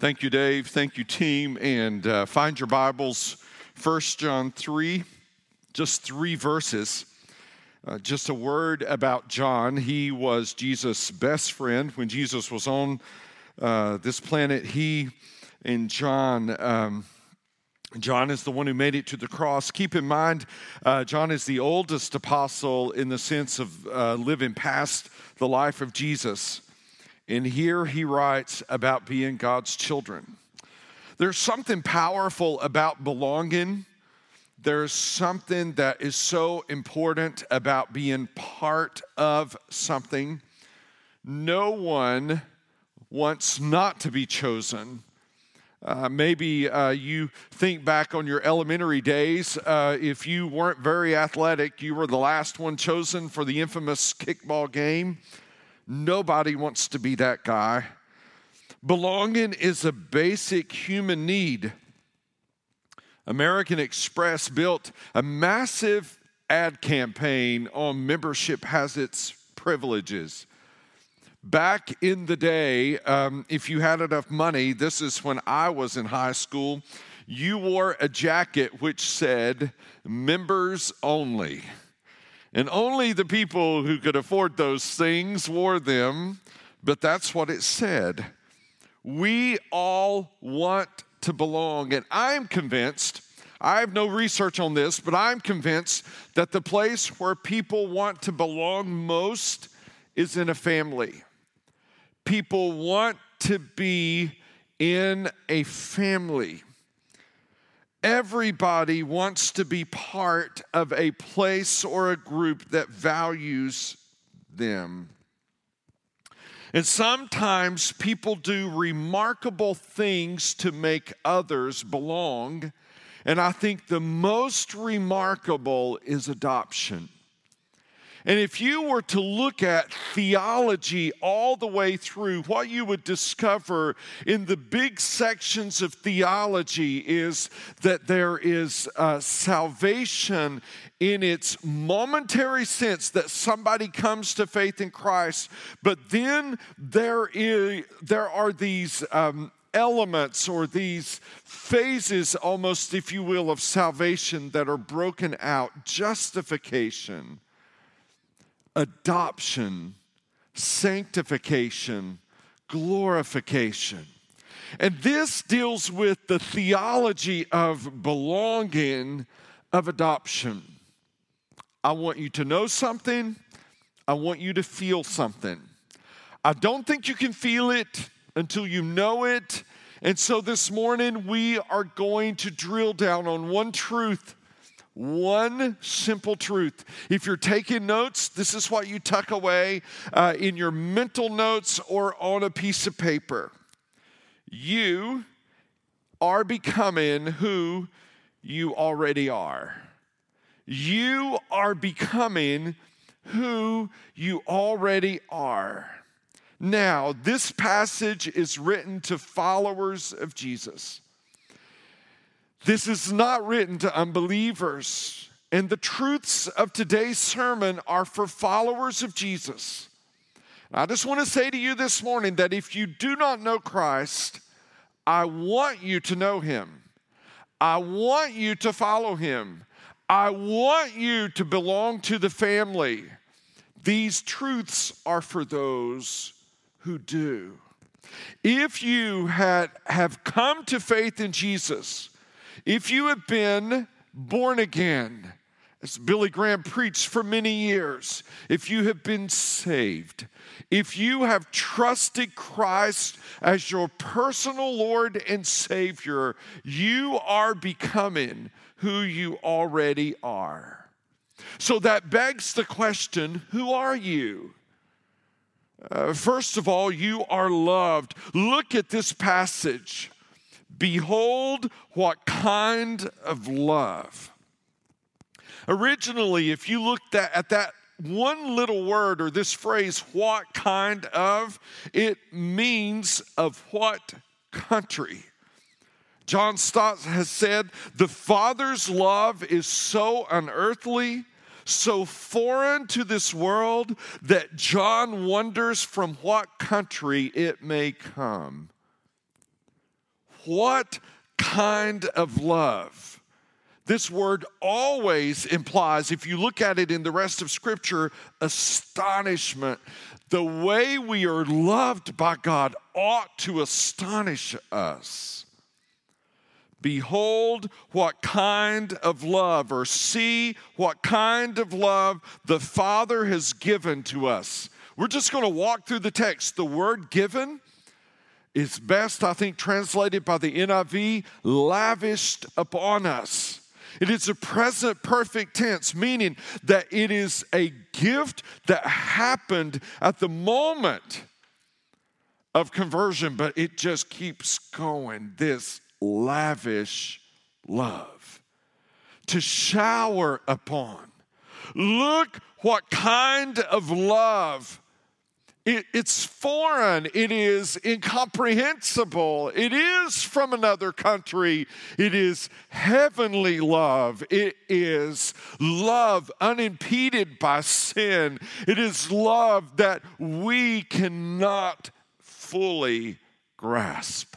Thank you, Dave. Thank you, team. And uh, find your Bibles, 1 John 3, just three verses. Uh, just a word about John. He was Jesus' best friend when Jesus was on uh, this planet. He and John. Um, John is the one who made it to the cross. Keep in mind, uh, John is the oldest apostle in the sense of uh, living past the life of Jesus. And here he writes about being God's children. There's something powerful about belonging. There's something that is so important about being part of something. No one wants not to be chosen. Uh, maybe uh, you think back on your elementary days. Uh, if you weren't very athletic, you were the last one chosen for the infamous kickball game. Nobody wants to be that guy. Belonging is a basic human need. American Express built a massive ad campaign on membership has its privileges. Back in the day, um, if you had enough money, this is when I was in high school, you wore a jacket which said members only. And only the people who could afford those things wore them, but that's what it said. We all want to belong. And I'm convinced, I have no research on this, but I'm convinced that the place where people want to belong most is in a family. People want to be in a family. Everybody wants to be part of a place or a group that values them. And sometimes people do remarkable things to make others belong. And I think the most remarkable is adoption. And if you were to look at theology all the way through, what you would discover in the big sections of theology is that there is uh, salvation in its momentary sense that somebody comes to faith in Christ, but then there, is, there are these um, elements or these phases, almost, if you will, of salvation that are broken out justification adoption, sanctification, glorification. And this deals with the theology of belonging, of adoption. I want you to know something, I want you to feel something. I don't think you can feel it until you know it. And so this morning, we are going to drill down on one truth one simple truth. If you're taking notes, this is what you tuck away uh, in your mental notes or on a piece of paper. You are becoming who you already are. You are becoming who you already are. Now, this passage is written to followers of Jesus. This is not written to unbelievers. And the truths of today's sermon are for followers of Jesus. I just want to say to you this morning that if you do not know Christ, I want you to know him. I want you to follow him. I want you to belong to the family. These truths are for those who do. If you had, have come to faith in Jesus, if you have been born again, as Billy Graham preached for many years, if you have been saved, if you have trusted Christ as your personal Lord and Savior, you are becoming who you already are. So that begs the question who are you? Uh, first of all, you are loved. Look at this passage. Behold, what kind of love. Originally, if you looked at, at that one little word or this phrase, what kind of, it means of what country. John Stott has said, the Father's love is so unearthly, so foreign to this world, that John wonders from what country it may come. What kind of love? This word always implies, if you look at it in the rest of Scripture, astonishment. The way we are loved by God ought to astonish us. Behold, what kind of love, or see what kind of love the Father has given to us. We're just going to walk through the text. The word given is best, I think, translated by the NIV, lavished upon us. It is a present perfect tense, meaning that it is a gift that happened at the moment of conversion, but it just keeps going. This lavish love to shower upon. Look what kind of love it, it's foreign. It is incomprehensible. It is from another country. It is heavenly love. It is love unimpeded by sin. It is love that we cannot fully grasp.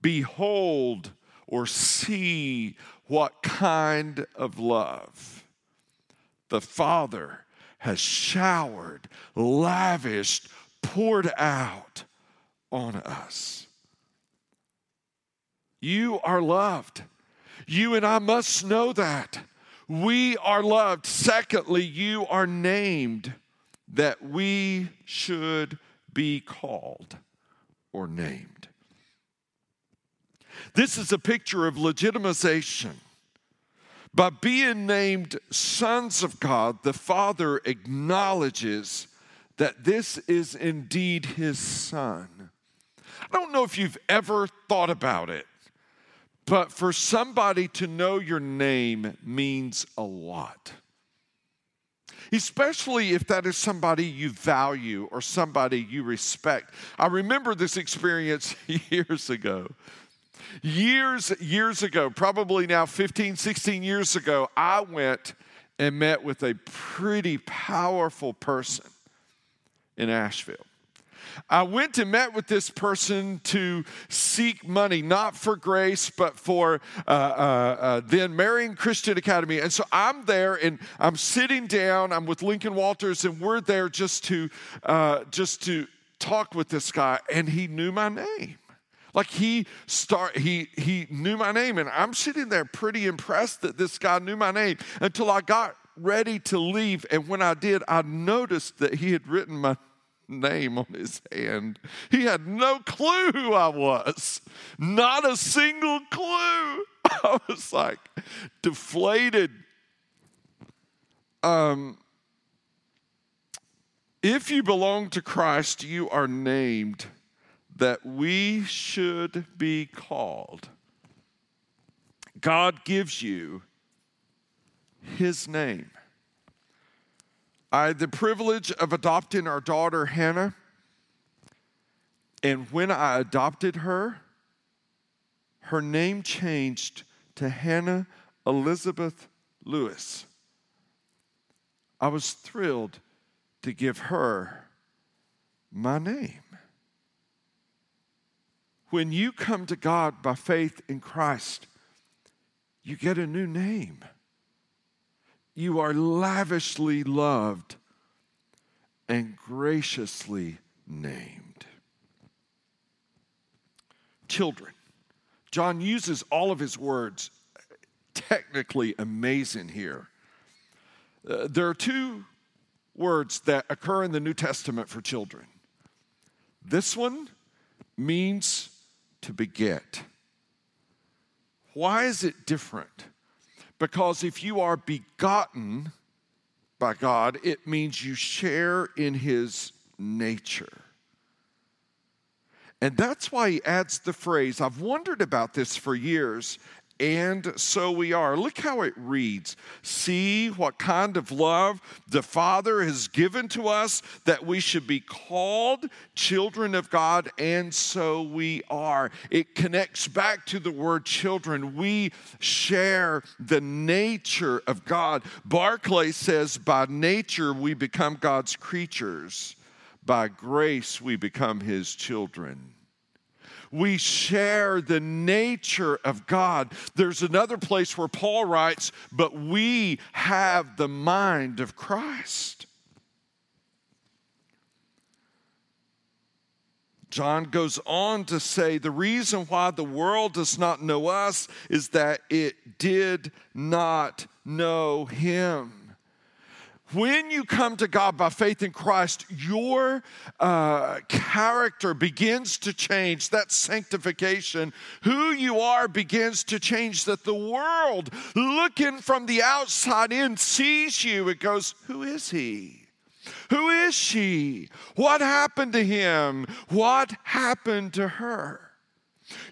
Behold or see what kind of love the Father has showered, lavished, poured out on us. You are loved. You and I must know that. We are loved. Secondly, you are named that we should be called or named. This is a picture of legitimization. By being named sons of God, the Father acknowledges that this is indeed his son. I don't know if you've ever thought about it, but for somebody to know your name means a lot. Especially if that is somebody you value or somebody you respect. I remember this experience years ago. Years, years ago, probably now 15, 16 years ago, I went and met with a pretty powerful person in Asheville. I went and met with this person to seek money, not for grace, but for uh, uh, uh, then Marian Christian Academy. And so I'm there, and I'm sitting down. I'm with Lincoln Walters, and we're there just to uh, just to talk with this guy, and he knew my name. Like he start he he knew my name and I'm sitting there pretty impressed that this guy knew my name until I got ready to leave and when I did I noticed that he had written my name on his hand. He had no clue who I was. Not a single clue. I was like deflated. Um if you belong to Christ, you are named that we should be called. God gives you His name. I had the privilege of adopting our daughter Hannah, and when I adopted her, her name changed to Hannah Elizabeth Lewis. I was thrilled to give her my name. When you come to God by faith in Christ, you get a new name. You are lavishly loved and graciously named. Children. John uses all of his words, technically amazing here. Uh, there are two words that occur in the New Testament for children. This one means to beget. Why is it different? Because if you are begotten by God, it means you share in His nature. And that's why he adds the phrase, I've wondered about this for years, and so we are. Look how it reads See what kind of love the Father has given to us that we should be called children of God, and so we are. It connects back to the word children. We share the nature of God. Barclay says, By nature, we become God's creatures, by grace, we become his children. We share the nature of God. There's another place where Paul writes, but we have the mind of Christ. John goes on to say the reason why the world does not know us is that it did not know him. When you come to God by faith in Christ, your uh, character begins to change. That sanctification, who you are, begins to change. That the world, looking from the outside in, sees you. It goes, Who is he? Who is she? What happened to him? What happened to her?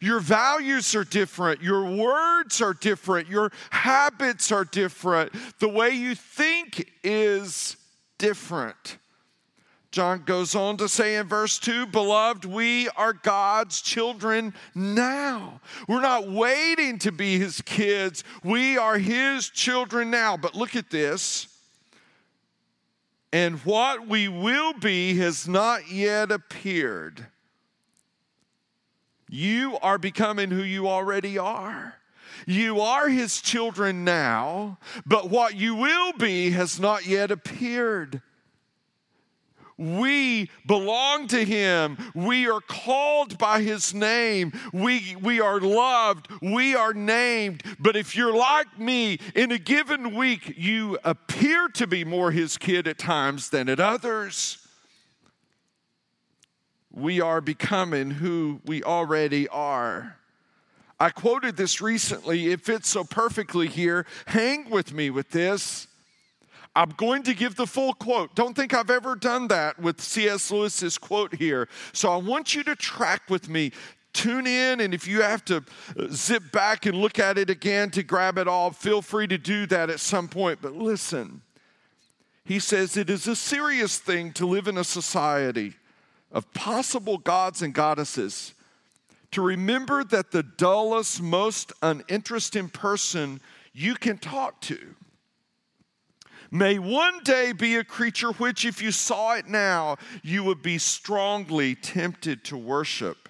Your values are different. Your words are different. Your habits are different. The way you think is different. John goes on to say in verse 2 Beloved, we are God's children now. We're not waiting to be his kids. We are his children now. But look at this and what we will be has not yet appeared. You are becoming who you already are. You are his children now, but what you will be has not yet appeared. We belong to Him. We are called by His name. We, we are loved. We are named. But if you're like me, in a given week, you appear to be more His kid at times than at others. We are becoming who we already are. I quoted this recently. It fits so perfectly here. Hang with me with this. I'm going to give the full quote. Don't think I've ever done that with C.S. Lewis's quote here. So I want you to track with me. Tune in, and if you have to uh, zip back and look at it again to grab it all, feel free to do that at some point. But listen, he says it is a serious thing to live in a society of possible gods and goddesses, to remember that the dullest, most uninteresting person you can talk to may one day be a creature which, if you saw it now, you would be strongly tempted to worship.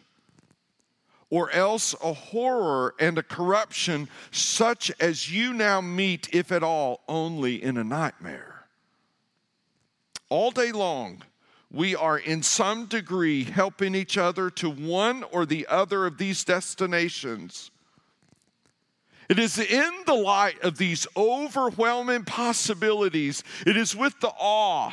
Or else a horror and a corruption such as you now meet, if at all, only in a nightmare. All day long, we are in some degree helping each other to one or the other of these destinations it is in the light of these overwhelming possibilities, it is with the awe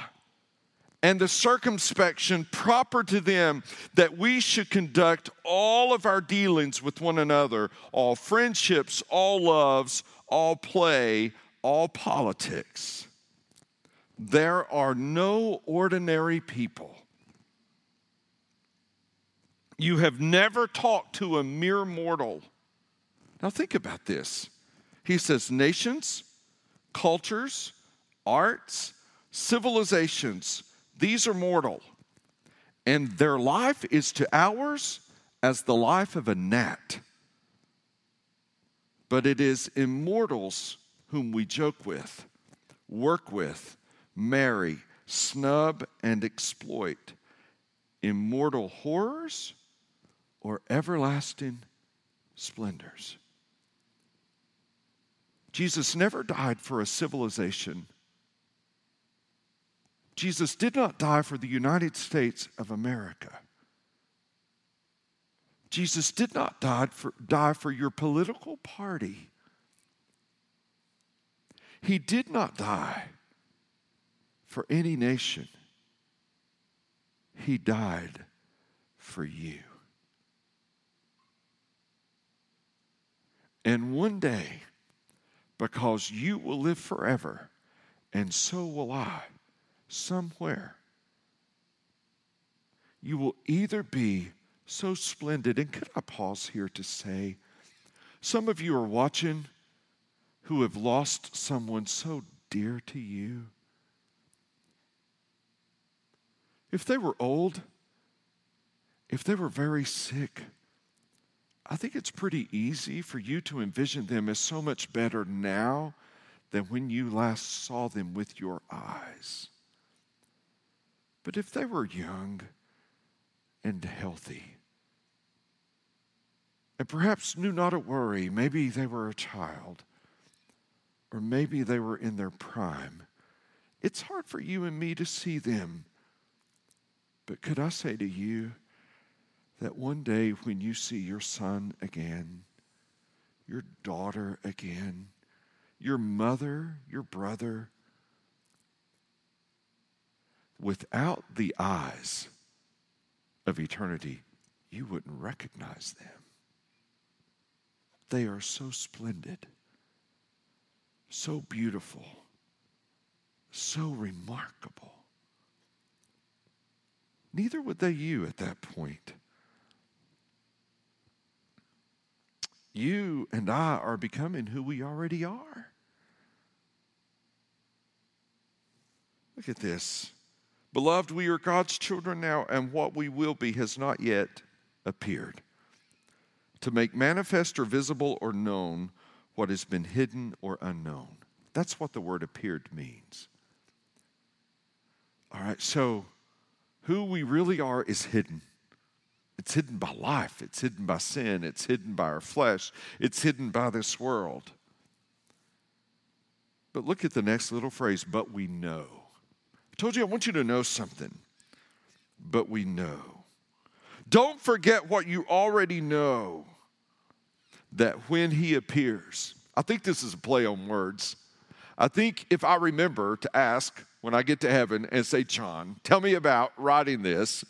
and the circumspection proper to them that we should conduct all of our dealings with one another, all friendships, all loves, all play, all politics. There are no ordinary people. You have never talked to a mere mortal now, think about this. He says, nations, cultures, arts, civilizations, these are mortal. And their life is to ours as the life of a gnat. But it is immortals whom we joke with, work with, marry, snub, and exploit. Immortal horrors or everlasting splendors. Jesus never died for a civilization. Jesus did not die for the United States of America. Jesus did not die for, die for your political party. He did not die for any nation. He died for you. And one day, because you will live forever, and so will I, somewhere. You will either be so splendid, and could I pause here to say, some of you are watching who have lost someone so dear to you. If they were old, if they were very sick, I think it's pretty easy for you to envision them as so much better now than when you last saw them with your eyes. But if they were young and healthy, and perhaps knew not a worry. Maybe they were a child, or maybe they were in their prime. It's hard for you and me to see them. But could I say to you that one day when you see your son again, your daughter again, your mother, your brother, without the eyes of eternity, you wouldn't recognize them. They are so splendid, so beautiful, so remarkable. Neither would they you at that point. You and I are becoming who we already are. Look at this. Beloved, we are God's children now, and what we will be has not yet appeared. To make manifest or visible or known what has been hidden or unknown. That's what the word appeared means. All right, so who we really are is hidden. It's hidden by life, it's hidden by sin, it's hidden by our flesh, it's hidden by this world. But look at the next little phrase, but we know. I told you I want you to know something, but we know. Don't forget what you already know that when he appears, I think this is a play on words. I think if I remember to ask when I get to heaven and say, John, tell me about writing this,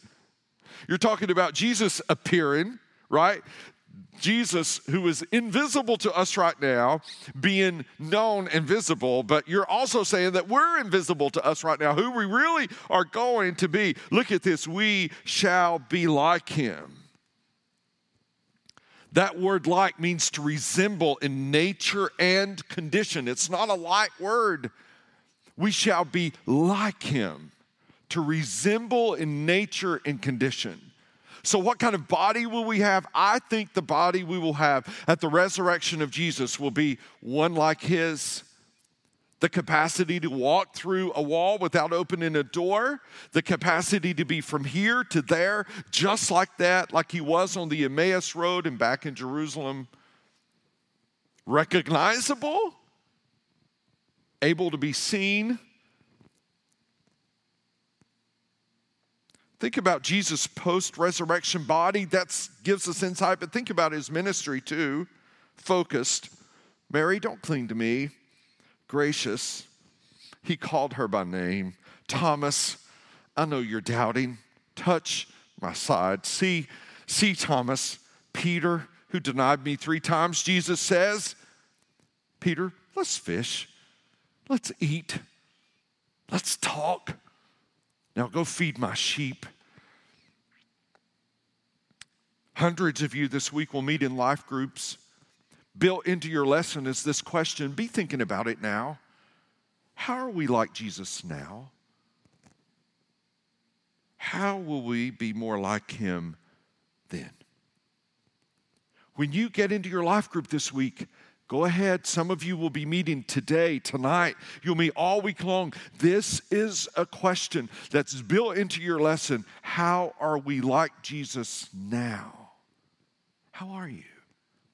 you're talking about Jesus appearing, right? Jesus, who is invisible to us right now, being known and visible, but you're also saying that we're invisible to us right now, who we really are going to be. Look at this we shall be like him. That word like means to resemble in nature and condition. It's not a light word. We shall be like him to resemble in nature and condition. So, what kind of body will we have? I think the body we will have at the resurrection of Jesus will be one like his. The capacity to walk through a wall without opening a door, the capacity to be from here to there, just like that, like he was on the Emmaus Road and back in Jerusalem. Recognizable, able to be seen, Think about Jesus' post resurrection body. That gives us insight, but think about his ministry too. Focused. Mary, don't cling to me. Gracious. He called her by name. Thomas, I know you're doubting. Touch my side. See, see, Thomas, Peter, who denied me three times. Jesus says, Peter, let's fish. Let's eat. Let's talk. Now go feed my sheep. Hundreds of you this week will meet in life groups. Built into your lesson is this question. Be thinking about it now. How are we like Jesus now? How will we be more like him then? When you get into your life group this week, Go ahead. Some of you will be meeting today, tonight. You'll meet all week long. This is a question that's built into your lesson. How are we like Jesus now? How are you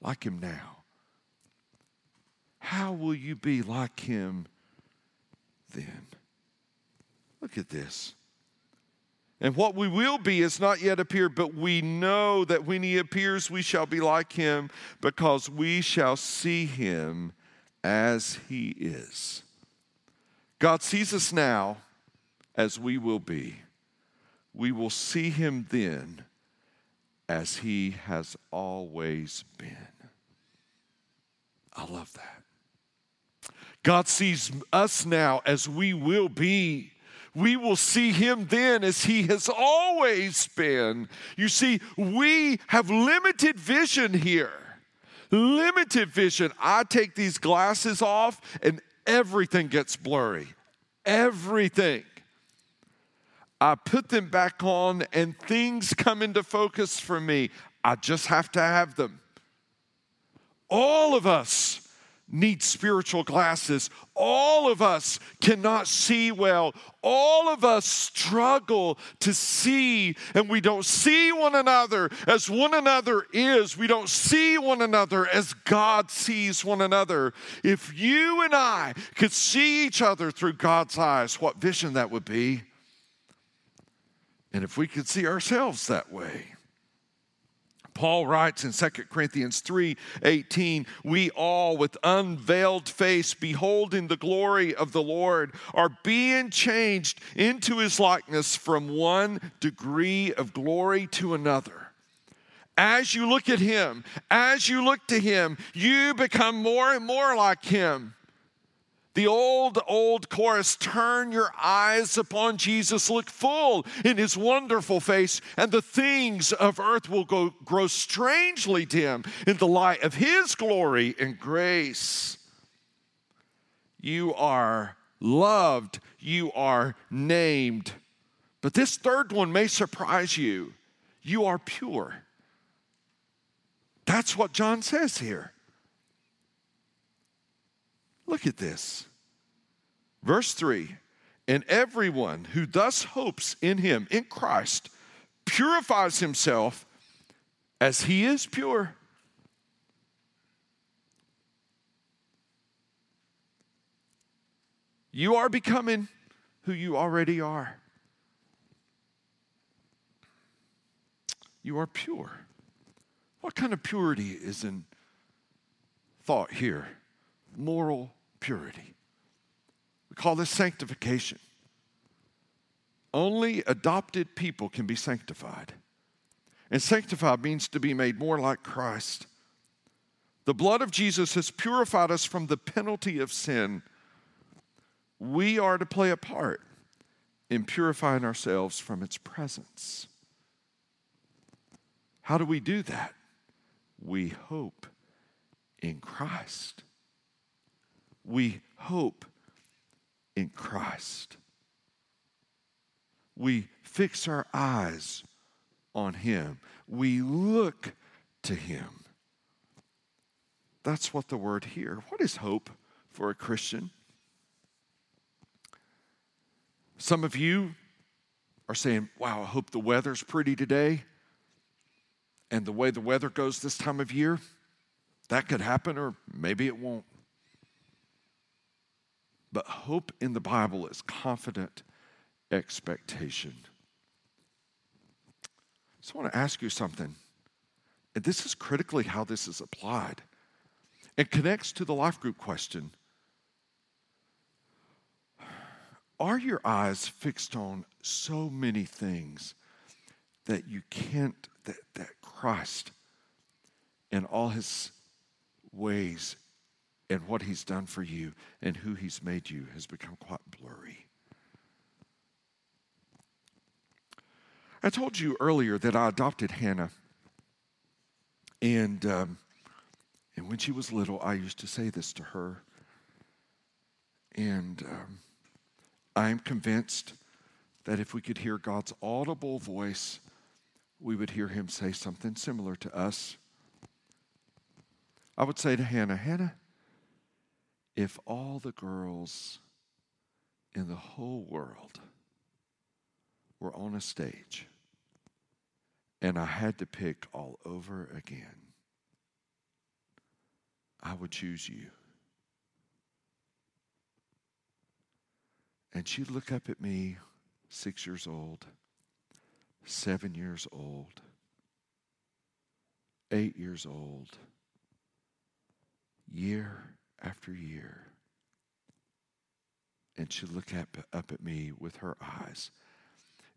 like him now? How will you be like him then? Look at this. And what we will be is not yet appeared, but we know that when he appears, we shall be like him because we shall see him as he is. God sees us now as we will be. We will see him then as he has always been. I love that. God sees us now as we will be we will see him then as he has always been. You see, we have limited vision here. Limited vision. I take these glasses off and everything gets blurry. Everything. I put them back on and things come into focus for me. I just have to have them. All of us need spiritual glasses. All of us cannot see well. All of us struggle to see, and we don't see one another as one another is. We don't see one another as God sees one another. If you and I could see each other through God's eyes, what vision that would be. And if we could see ourselves that way. Paul writes in 2 Corinthians 3 18, we all with unveiled face, beholding the glory of the Lord, are being changed into his likeness from one degree of glory to another. As you look at him, as you look to him, you become more and more like him. The old, old chorus, turn your eyes upon Jesus, look full in his wonderful face, and the things of earth will go, grow strangely dim in the light of his glory and grace. You are loved, you are named. But this third one may surprise you. You are pure. That's what John says here. Look at this. Verse 3 And everyone who thus hopes in him, in Christ, purifies himself as he is pure. You are becoming who you already are. You are pure. What kind of purity is in thought here? Moral purity. We call this sanctification. Only adopted people can be sanctified. And sanctified means to be made more like Christ. The blood of Jesus has purified us from the penalty of sin. We are to play a part in purifying ourselves from its presence. How do we do that? We hope in Christ we hope in Christ. We fix our eyes on Him. We look to Him. That's what the word here. What is hope for a Christian? Some of you are saying, Wow, I hope the weather's pretty today. And the way the weather goes this time of year, that could happen, or maybe it won't. But hope in the Bible is confident expectation. So I want to ask you something. And this is critically how this is applied. It connects to the life group question. Are your eyes fixed on so many things that you can't, that, that Christ and all his ways and what he's done for you and who he's made you has become quite blurry. I told you earlier that I adopted Hannah. And, um, and when she was little, I used to say this to her. And um, I am convinced that if we could hear God's audible voice, we would hear him say something similar to us. I would say to Hannah, Hannah, if all the girls in the whole world were on a stage and I had to pick all over again, I would choose you. And she'd look up at me, six years old, seven years old, eight years old, year after year. And she looked up, up at me with her eyes.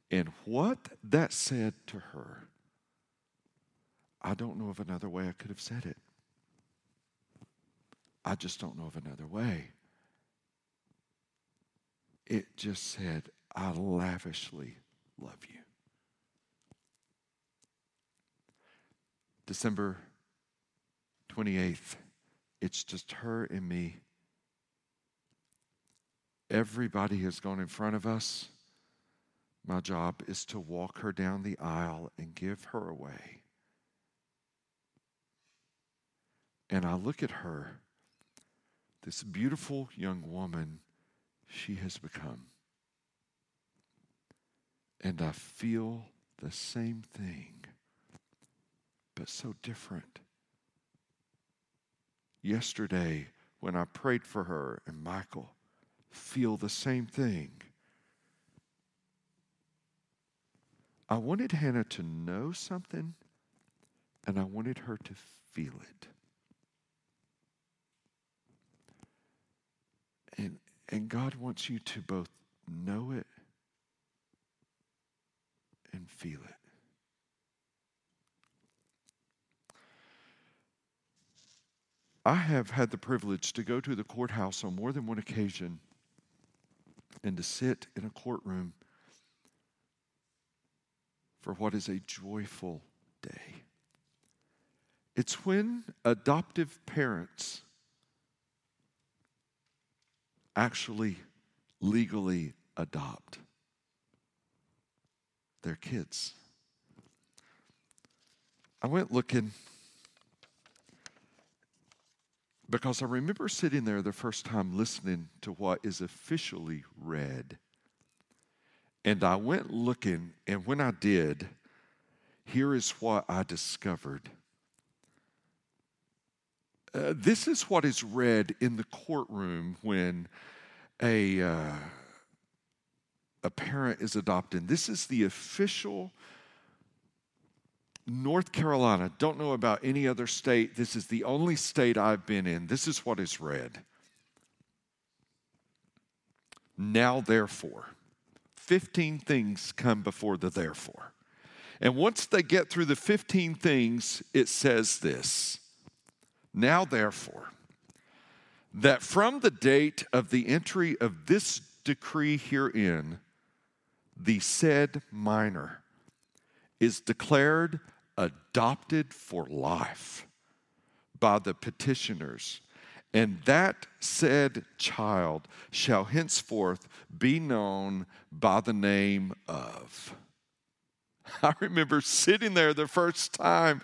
And what that said to her, I don't know of another way I could have said it. I just don't know of another way. It just said, I lavishly love you. December 28th, it's just her and me. Everybody has gone in front of us. My job is to walk her down the aisle and give her away. And I look at her this beautiful young woman she has become. And I feel the same thing, but so different. Yesterday, when I prayed for her and Michael, feel the same thing. I wanted Hannah to know something, and I wanted her to feel it. And, and God wants you to both know it and feel it. I have had the privilege to go to the courthouse on more than one occasion and to sit in a courtroom for what is a joyful day. It's when adoptive parents actually legally adopt their kids. I went looking because I remember sitting there the first time listening to what is officially read. And I went looking, and when I did, here is what I discovered. Uh, this is what is read in the courtroom when a, uh, a parent is adopted. This is the official North Carolina. Don't know about any other state. This is the only state I've been in. This is what is read. Now, therefore, 15 things come before the therefore. And once they get through the 15 things, it says this Now, therefore, that from the date of the entry of this decree herein, the said minor is declared adopted for life by the petitioners. And that said child shall henceforth be known by the name of. I remember sitting there the first time,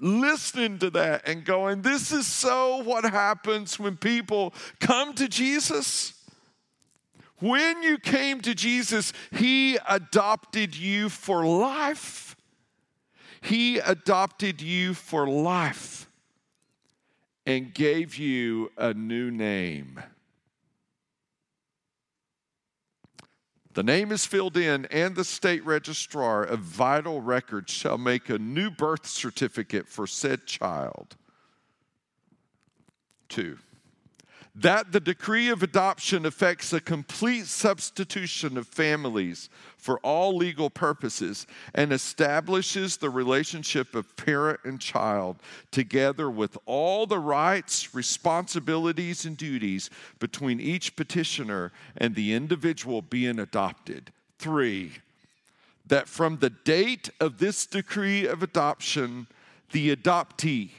listening to that and going, This is so what happens when people come to Jesus. When you came to Jesus, He adopted you for life. He adopted you for life and gave you a new name. The name is filled in, and the state registrar of vital records shall make a new birth certificate for said child. Two, that the decree of adoption affects a complete substitution of families for all legal purposes and establishes the relationship of parent and child together with all the rights, responsibilities, and duties between each petitioner and the individual being adopted. Three, that from the date of this decree of adoption, the adoptee,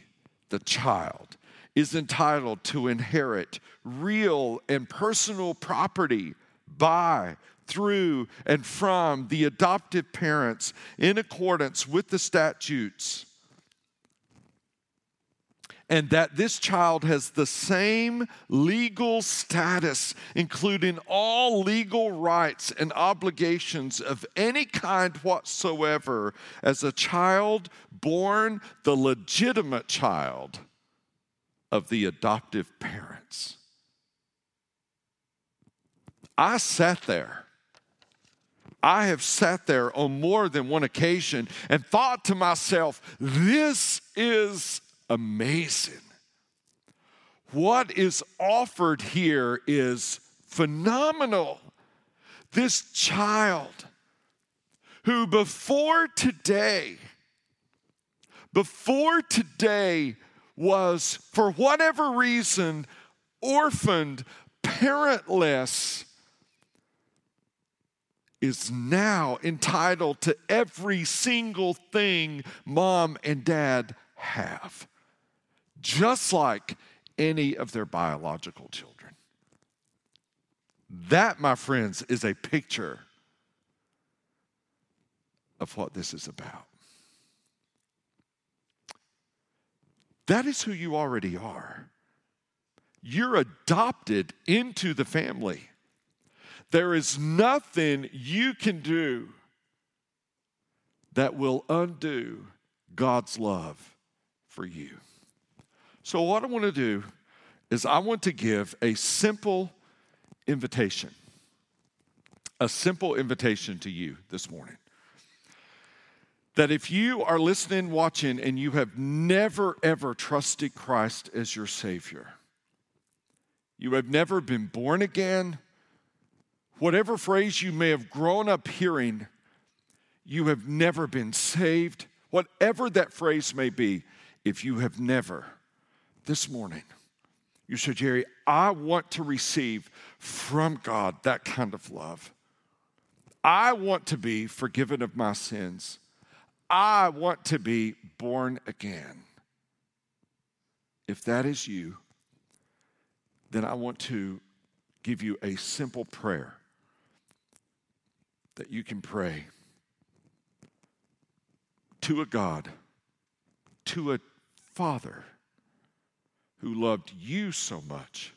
the child, is entitled to inherit real and personal property by, through, and from the adoptive parents in accordance with the statutes. And that this child has the same legal status, including all legal rights and obligations of any kind whatsoever, as a child born the legitimate child of the adoptive parents. I sat there. I have sat there on more than one occasion and thought to myself, this is amazing. What is offered here is phenomenal. This child who before today, before today was, for whatever reason, orphaned, parentless, is now entitled to every single thing mom and dad have, just like any of their biological children. That, my friends, is a picture of what this is about. That is who you already are. You're adopted into the family. There is nothing you can do that will undo God's love for you. So, what I want to do is, I want to give a simple invitation. A simple invitation to you this morning. That if you are listening, watching, and you have never, ever trusted Christ as your Savior, you have never been born again, whatever phrase you may have grown up hearing, you have never been saved, whatever that phrase may be, if you have never, this morning, you said, Jerry, I want to receive from God that kind of love. I want to be forgiven of my sins. I want to be born again. If that is you, then I want to give you a simple prayer that you can pray to a God, to a Father who loved you so much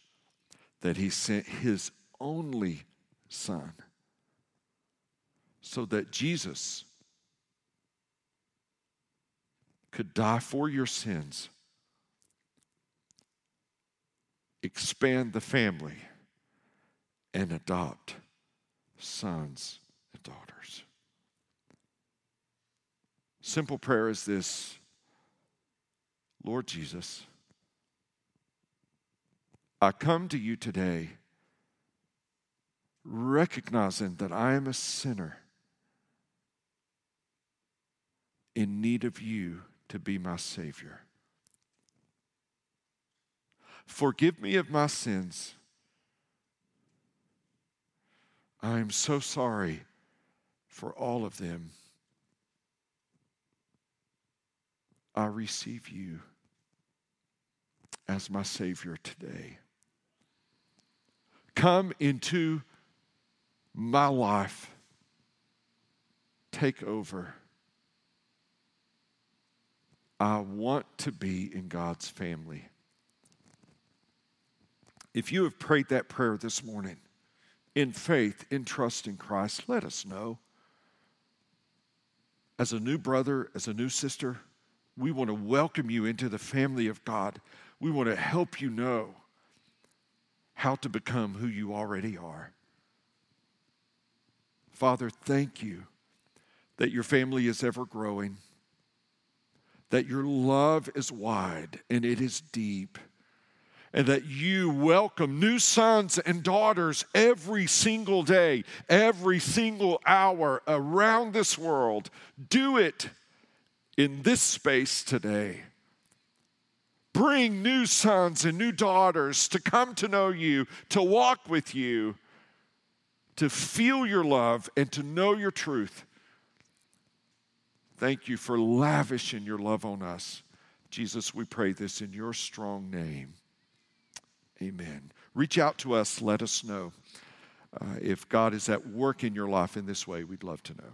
that he sent his only Son so that Jesus could die for your sins, expand the family, and adopt sons and daughters. Simple prayer is this Lord Jesus, I come to you today recognizing that I am a sinner in need of you to be my Savior. Forgive me of my sins. I am so sorry for all of them. I receive you as my Savior today. Come into my life. Take over. I want to be in God's family. If you have prayed that prayer this morning in faith, in trust in Christ, let us know. As a new brother, as a new sister, we want to welcome you into the family of God. We want to help you know how to become who you already are. Father, thank you that your family is ever growing, that your love is wide and it is deep, and that you welcome new sons and daughters every single day, every single hour around this world. Do it in this space today. Bring new sons and new daughters to come to know you, to walk with you, to feel your love, and to know your truth. Thank you for lavishing your love on us. Jesus, we pray this in your strong name. Amen. Reach out to us, let us know. Uh, if God is at work in your life in this way, we'd love to know.